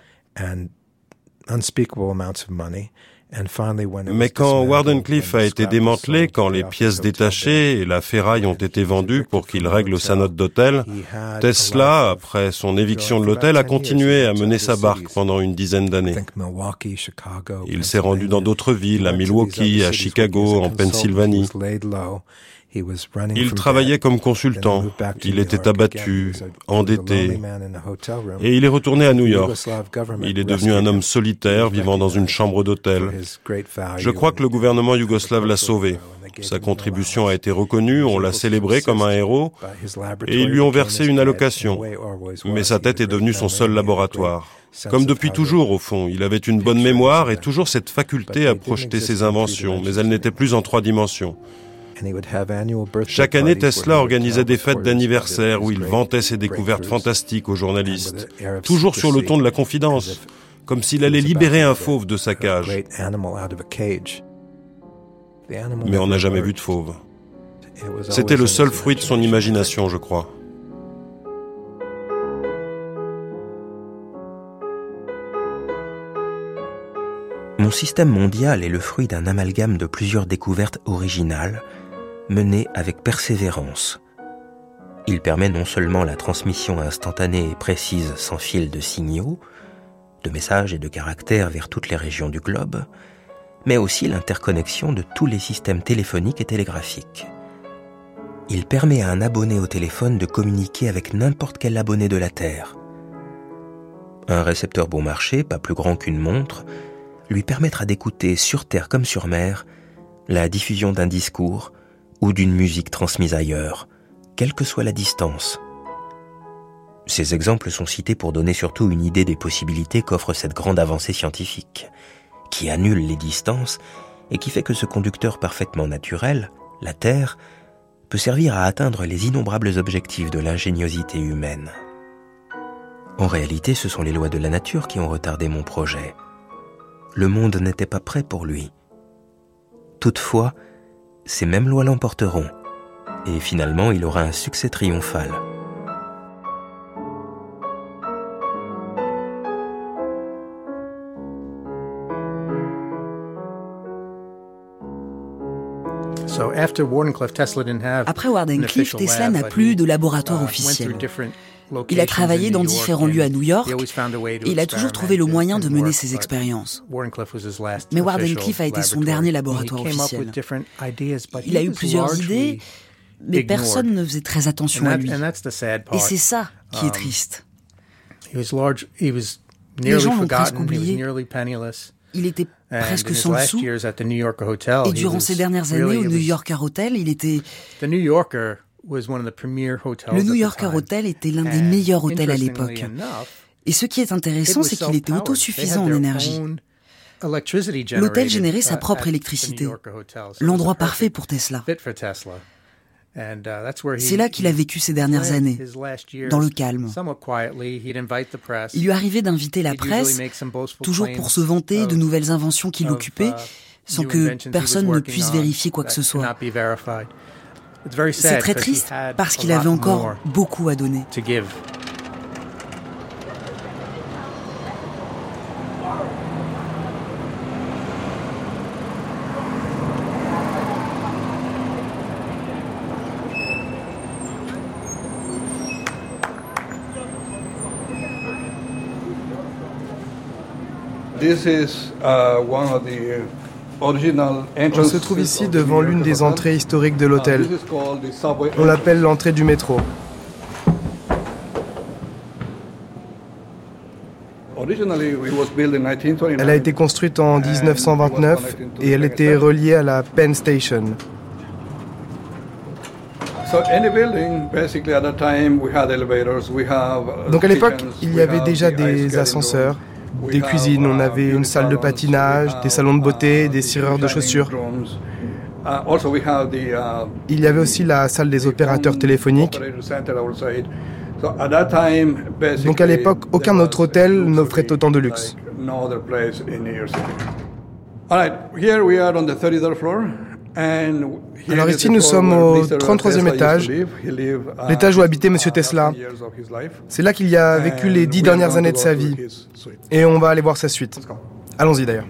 Mais quand Wardenclyffe a été démantelé, quand les pièces détachées et la ferraille ont été vendues pour qu'il règle sa note d'hôtel, Tesla, après son éviction de l'hôtel, a continué à mener sa barque pendant une dizaine d'années. Il s'est rendu dans d'autres villes, à Milwaukee, à Chicago, en Pennsylvanie. Il travaillait comme consultant, il était abattu, endetté, et il est retourné à New York. Il est devenu un homme solitaire vivant dans une chambre d'hôtel. Je crois que le gouvernement yougoslave l'a sauvé. Sa contribution a été reconnue, on l'a célébré comme un héros, et ils lui ont versé une allocation. Mais sa tête est devenue son seul laboratoire. Comme depuis toujours, au fond, il avait une bonne mémoire et toujours cette faculté à projeter ses inventions, mais elles n'étaient plus en trois dimensions. Chaque année, Tesla organisait des fêtes d'anniversaire où il vantait ses découvertes fantastiques aux journalistes, toujours sur le ton de la confidence, comme s'il allait libérer un fauve de sa cage. Mais on n'a jamais vu de fauve. C'était le seul fruit de son imagination, je crois. Mon système mondial est le fruit d'un amalgame de plusieurs découvertes originales mené avec persévérance. Il permet non seulement la transmission instantanée et précise sans fil de signaux, de messages et de caractères vers toutes les régions du globe, mais aussi l'interconnexion de tous les systèmes téléphoniques et télégraphiques. Il permet à un abonné au téléphone de communiquer avec n'importe quel abonné de la Terre. Un récepteur bon marché, pas plus grand qu'une montre, lui permettra d'écouter sur Terre comme sur mer la diffusion d'un discours, ou d'une musique transmise ailleurs, quelle que soit la distance. Ces exemples sont cités pour donner surtout une idée des possibilités qu'offre cette grande avancée scientifique, qui annule les distances et qui fait que ce conducteur parfaitement naturel, la Terre, peut servir à atteindre les innombrables objectifs de l'ingéniosité humaine. En réalité, ce sont les lois de la nature qui ont retardé mon projet. Le monde n'était pas prêt pour lui. Toutefois, ces mêmes lois l'emporteront, et finalement il aura un succès triomphal. Après Wardenclyffe, Tesla n'a plus de laboratoire uh, officiel. Il a travaillé dans différents lieux à New York et il a toujours trouvé le moyen de mener ses expériences. Mais Wardenclyffe a été son dernier laboratoire officiel. Il a eu plusieurs idées, mais personne ne faisait très attention à lui. Et c'est ça qui est um, triste. Les gens l'ont presque oublié. Il était presque sans sous. Et durant ces dernières années au New Yorker Hotel, il était... Le New Yorker Hotel était l'un des meilleurs hôtels à l'époque. Et ce qui est intéressant, c'est qu'il était autosuffisant en énergie. L'hôtel générait sa propre électricité. L'endroit parfait pour Tesla. Uh, c'est là qu'il a vécu ces dernières années, dans le calme. Il lui arrivait d'inviter la presse, toujours pour se vanter de nouvelles inventions qui l'occupaient, uh, sans que personne ne puisse vérifier quoi que ce soit. C'est très triste parce qu'il avait encore beaucoup à donner. This is uh, one of the on se trouve ici devant l'une des entrées historiques de l'hôtel. On l'appelle l'entrée du métro. Elle a été construite en 1929 et elle était reliée à la Penn Station. Donc à l'époque, il y avait déjà des ascenseurs, des cuisines, on avait une salle de patinage, des salons de beauté, des cireurs de chaussures. Il y avait aussi la salle des opérateurs téléphoniques. Donc à l'époque, aucun autre hôtel n'offrait autant de luxe. Alors ici, nous sommes au 33e étage, l'étage où habitait M. Tesla. C'est là qu'il y a vécu les dix dernières années de sa vie. Et on va aller voir sa suite. Allons-y d'ailleurs.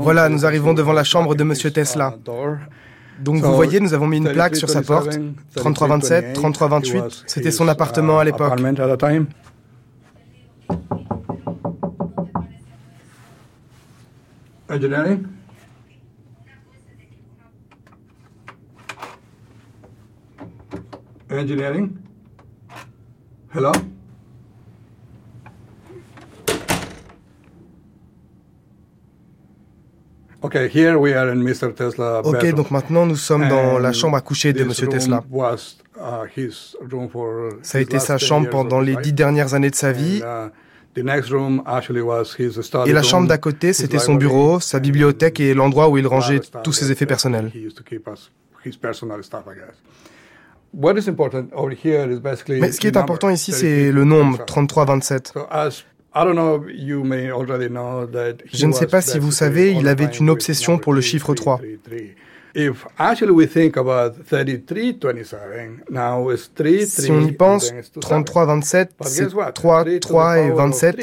Voilà, nous arrivons devant la chambre de M. Tesla. Donc vous voyez, nous avons mis une plaque sur sa porte. 3327, 3328, c'était son appartement à l'époque. Engineering? Ok, donc maintenant nous sommes dans la chambre à coucher de M. Tesla. Uh, Ça a été sa chambre pendant les dix dernières années de sa vie. Uh, et la chambre d'à côté, c'était son bureau, sa bibliothèque et l'endroit où il rangeait tous ses effets personnels. Mais ce qui est important ici, c'est le nombre, 3327. Je ne sais pas si vous savez, il avait une obsession pour le chiffre 3. Si on y pense, 33, 27, c'est 3, 3 et 27.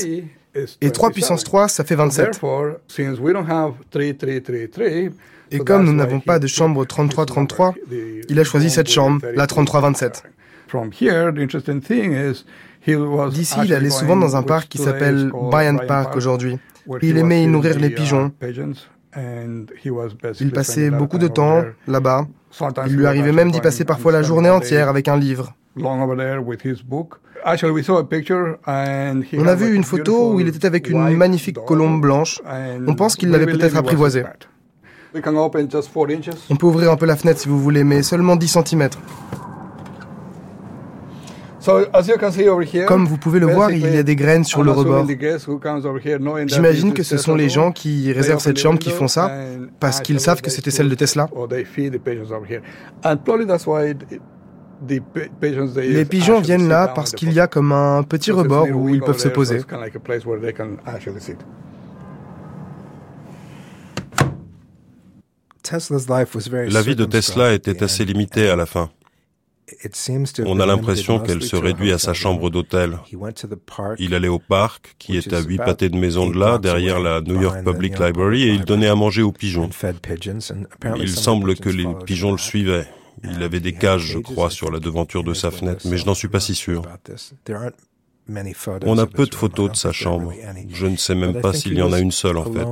Et 3 puissance 3, ça fait 27. Et comme nous n'avons pas de chambre 33-33, il a choisi cette chambre, la 33-27. D'ici, il allait souvent dans un parc qui s'appelle Bryant Park aujourd'hui. Il aimait y nourrir les pigeons. Il passait beaucoup de temps là-bas. Il lui arrivait même d'y passer parfois la journée entière avec un livre. On a vu une photo où il était avec une magnifique colombe blanche. On pense qu'il l'avait peut-être apprivoisée. On peut ouvrir un peu la fenêtre si vous voulez, mais seulement 10 cm. Comme vous pouvez le voir, il y a des graines sur le rebord. J'imagine que ce sont les gens qui réservent cette chambre qui font ça, parce qu'ils savent que c'était celle de Tesla. Les pigeons viennent là parce qu'il y a comme un petit rebord où ils peuvent se poser. La vie de Tesla était assez limitée à la fin. On a l'impression qu'elle se réduit à sa chambre d'hôtel. Il allait au parc, qui est à huit pâtés de maison de là, derrière la New York Public Library, et il donnait à manger aux pigeons. Il semble que les pigeons le suivaient. Il avait des cages, je crois, sur la devanture de sa fenêtre, mais je n'en suis pas si sûr. On a peu de photos de sa chambre. Je ne sais même pas s'il y en a une seule, en fait.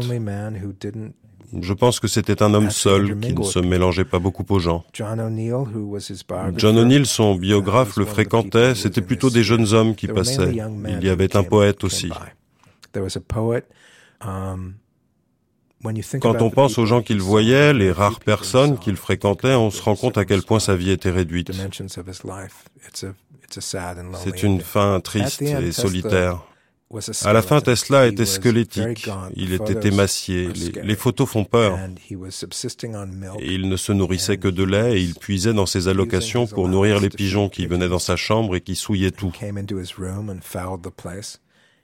Je pense que c'était un homme seul qui ne se mélangeait pas beaucoup aux gens. John O'Neill, son biographe, le fréquentait. C'était plutôt des jeunes hommes qui passaient. Il y avait un poète aussi. Um, Quand on pense aux gens qu'il voyait, les rares personnes qu'il fréquentait, on se rend compte à quel point sa vie était réduite. C'est une fin triste et solitaire. À la fin, Tesla était squelettique, il était émacié, les, photos font peur. Et il ne se nourrissait que de lait et il puisait dans ses allocations pour nourrir les pigeons qui venaient dans sa chambre et qui souillaient tout.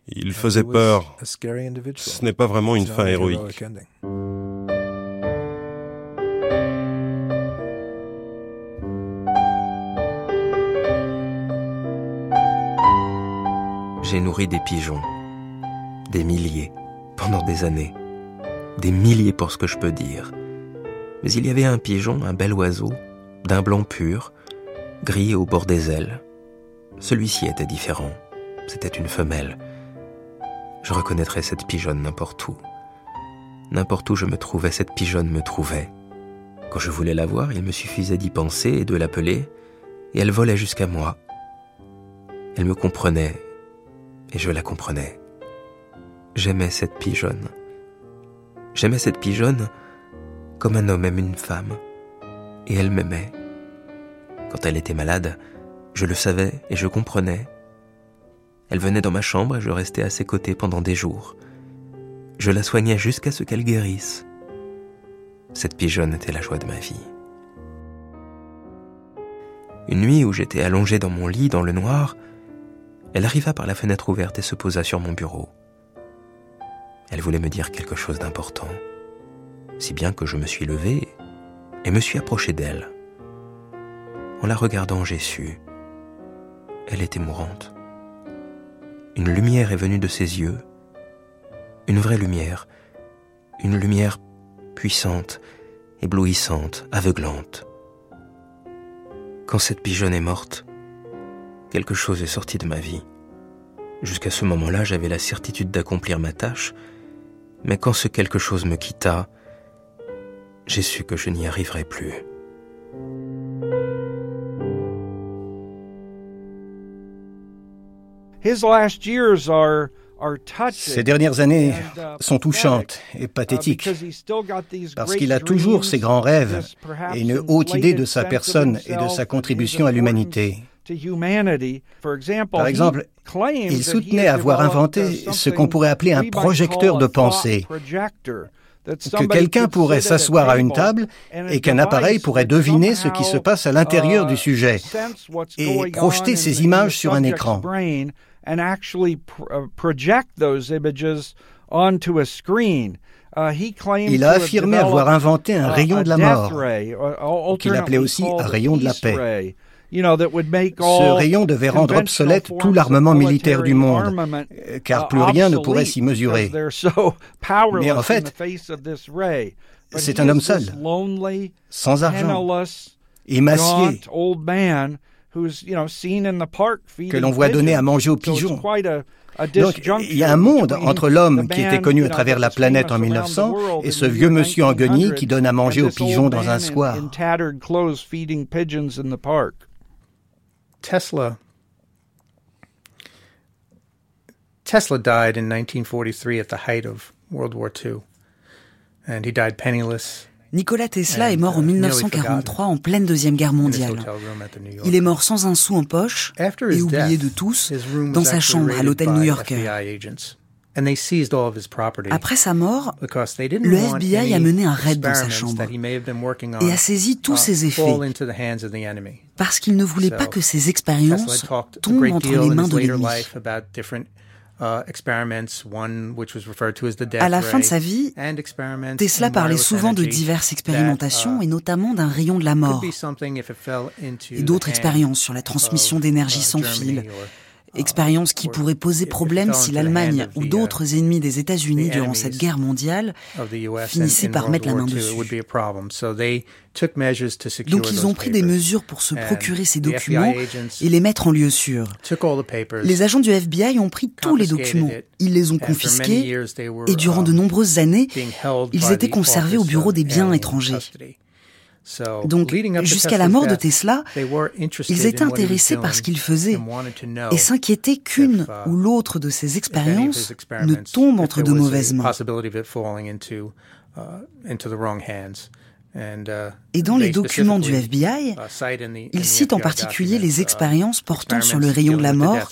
Il faisait peur. Ce n'est pas vraiment une fin héroïque. J'ai nourri des pigeons. Des milliers, pendant des années. Des milliers pour ce que je peux dire. Mais il y avait un pigeon, un bel oiseau, d'un blanc pur, gris au bord des ailes. Celui-ci était différent. C'était une femelle. Je reconnaîtrais cette pigeonne n'importe où. N'importe où je me trouvais, cette pigeonne me trouvait. Quand je voulais la voir, il me suffisait d'y penser et de l'appeler, et elle volait jusqu'à moi. Elle me comprenait, et je la comprenais. J'aimais cette pigeonne. J'aimais cette pigeonne comme un homme aime une femme, et elle m'aimait. Quand elle était malade, je le savais et je comprenais. Elle venait dans ma chambre et je restais à ses côtés pendant des jours. Je la soignais jusqu'à ce qu'elle guérisse. Cette pigeonne était la joie de ma vie. Une nuit où j'étais allongé dans mon lit dans le noir, elle arriva par la fenêtre ouverte et se posa sur mon bureau. Elle voulait me dire quelque chose d'important, si bien que je me suis levé et me suis approché d'elle. En la regardant, j'ai su. Elle était mourante. Une lumière est venue de ses yeux, une vraie lumière, une lumière puissante, éblouissante, aveuglante. Quand cette pigeonne est morte, quelque chose est sorti de ma vie. Jusqu'à ce moment-là, j'avais la certitude d'accomplir ma tâche, mais quand ce quelque chose me quitta, j'ai su que je n'y arriverais plus. Ces dernières années uh, sont touchantes et uh, pathétiques parce qu'il a toujours ses grands rêves et une haute idée de sa personne et de sa contribution à l'humanité. Par exemple, il soutenait avoir inventé ce qu'on pourrait appeler un projecteur de pensée, que quelqu'un pourrait s'asseoir à une table et qu'un appareil pourrait deviner ce qui se passe à l'intérieur du uh, sujet et projeter ces images sur un écran. Il a affirmé avoir inventé un rayon de la mort, qu'il appelait aussi un rayon de la paix. Ce rayon devait rendre obsolète tout l'armement militaire du monde, euh, car plus rien ne pourrait s'y mesurer. <laughs> Mais en fait, c'est un homme seul, sans argent, émacié, que l'on voit donner à manger aux pigeons. Donc, il y a un monde entre l'homme qui était connu à travers la planète en 1900 et ce vieux monsieur en guenille qui donne à manger aux pigeons dans un square. Tesla Tesla died in 1943 at the height of World War II, and he died penniless. Nikola Tesla est mort en 1943 en pleine Deuxième Guerre mondiale. Il est mort sans un sou en poche et oublié de tous dans sa chambre à l'hôtel new-yorkais. Après sa mort, le FBI a mené un raid dans sa chambre et a saisi tous uh, ses effets parce qu'il ne voulait pas que ses expériences tombent entre les mains de l'ennemi. Uh, à la fin de sa vie, Tesla parlait souvent de diverses expérimentations uh, et notamment d'un rayon de la mort et d'autres expériences sur la transmission d'énergie sans fil expérience qui pourrait poser problème si l'Allemagne ou d'autres ennemis des États-Unis durant cette guerre mondiale finissaient par mettre la main dessus. Donc ils ont pris des mesures pour se procurer ces documents et les mettre en lieu sûr. Les agents du FBI ont pris tous les documents, ils les ont confisqués et durant de uh, nombreuses années, ils étaient conservés au bureau des biens étrangers. Donc, jusqu'à la mort de Tesla, ils étaient intéressés par ce qu'il faisait et s'inquiétaient qu'une uh, ou l'autre de ces expériences ne tombe entre de mauvaises mains. Uh, et dans les documents du FBI, ils citent en particulier les uh, expériences portant sur le rayon de la mort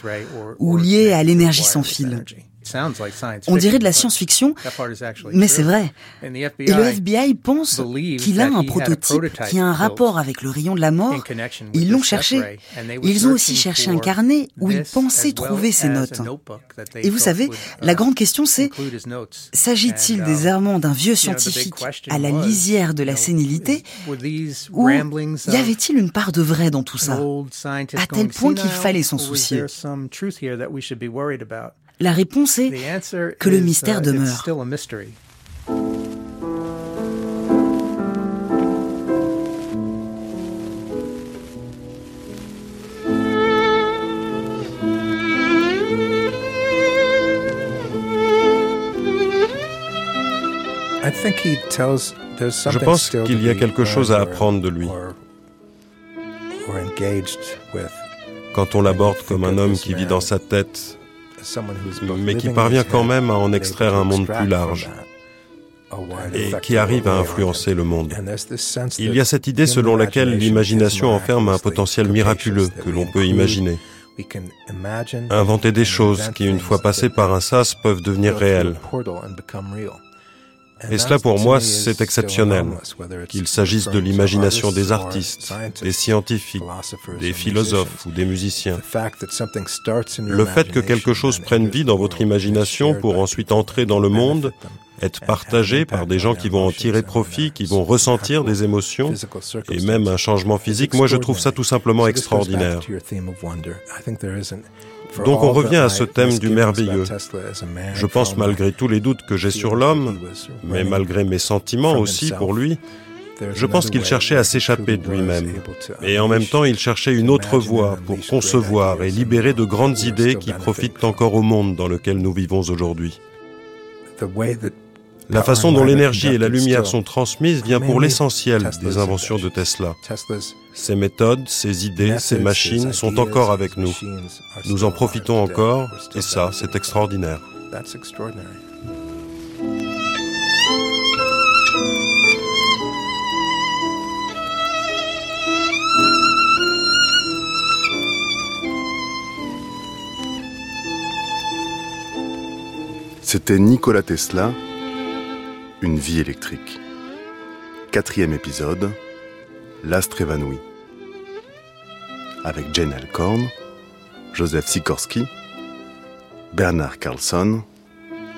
ou liées à l'énergie sans fil. On dirait de la science-fiction, mais c'est vrai. Et le FBI pense qu'il a un prototype qui a un rapport avec le rayon de la mort. Ils l'ont cherché. Ils ont aussi cherché un carnet où ils pensaient trouver ces notes. Et vous savez, la grande question c'est, s'agit-il des uh, errements d'un vieux scientifique à la lisière de la sénilité ou y avait-il une part de vrai dans tout ça, à tel point qu'il fallait s'en soucier la réponse est que le mystère demeure. Je pense qu'il y a quelque chose à apprendre de lui. Quand on l'aborde comme un homme qui vit dans sa tête mais qui parvient quand même à en extraire un monde plus large et qui arrive à influencer le monde. Il y a cette idée selon laquelle l'imagination enferme un potentiel miraculeux que l'on peut imaginer. Inventer des choses qui, une fois passées par un sas, peuvent devenir réelles. Et cela, pour moi, c'est exceptionnel, qu'il s'agisse de l'imagination des artistes, des scientifiques, des philosophes ou des musiciens. Le fait que quelque chose prenne vie dans votre imagination pour ensuite entrer dans le monde, être partagé par des gens qui vont en tirer profit, qui vont ressentir des émotions et même un changement physique, moi je trouve ça tout simplement extraordinaire. Donc on revient à ce thème du merveilleux. Je pense malgré tous les doutes que j'ai sur l'homme, mais malgré mes sentiments aussi pour lui, je pense qu'il cherchait à s'échapper de lui-même. Et en même temps, il cherchait une autre voie pour concevoir et libérer de grandes idées qui profitent encore au monde dans lequel nous vivons aujourd'hui. La façon dont l'énergie et la lumière sont transmises vient pour l'essentiel des inventions de Tesla. Ces méthodes, ces idées, ces machines sont encore avec nous. Nous en profitons encore et ça, c'est extraordinaire. C'était Nikola Tesla une vie électrique. Quatrième épisode, L'astre évanoui. Avec Jane Alcorn, Joseph Sikorski, Bernard Carlson,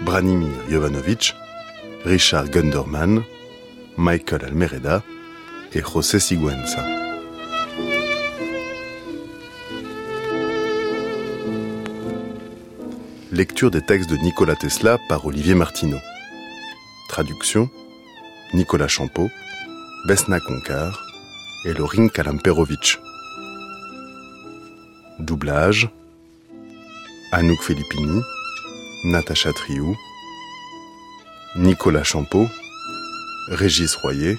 Branimir Jovanovic, Richard Gunderman, Michael Almereda et José Siguenza. Lecture des textes de Nikola Tesla par Olivier Martineau. Traduction Nicolas Champeau, Besna Konkar et Lorin Kalamperovic. Doublage Anouk Filippini, Natacha Triou, Nicolas Champeau, Régis Royer,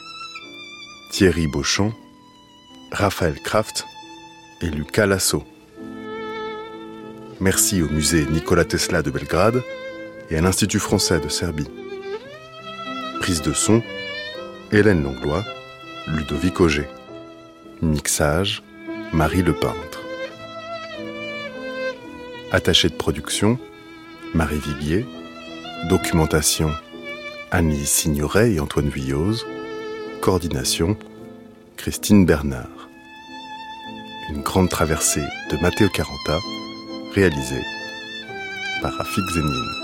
Thierry Beauchamp, Raphaël Kraft et Lucas Lasso. Merci au musée Nicolas Tesla de Belgrade et à l'Institut français de Serbie. De son, Hélène Langlois, Ludovic Auger. Mixage, Marie Le Peintre. Attaché de production, Marie Viguier. Documentation, Annie Signoret et Antoine Vuilloz. Coordination, Christine Bernard. Une grande traversée de Matteo Caranta, réalisée par Rafik Zenine.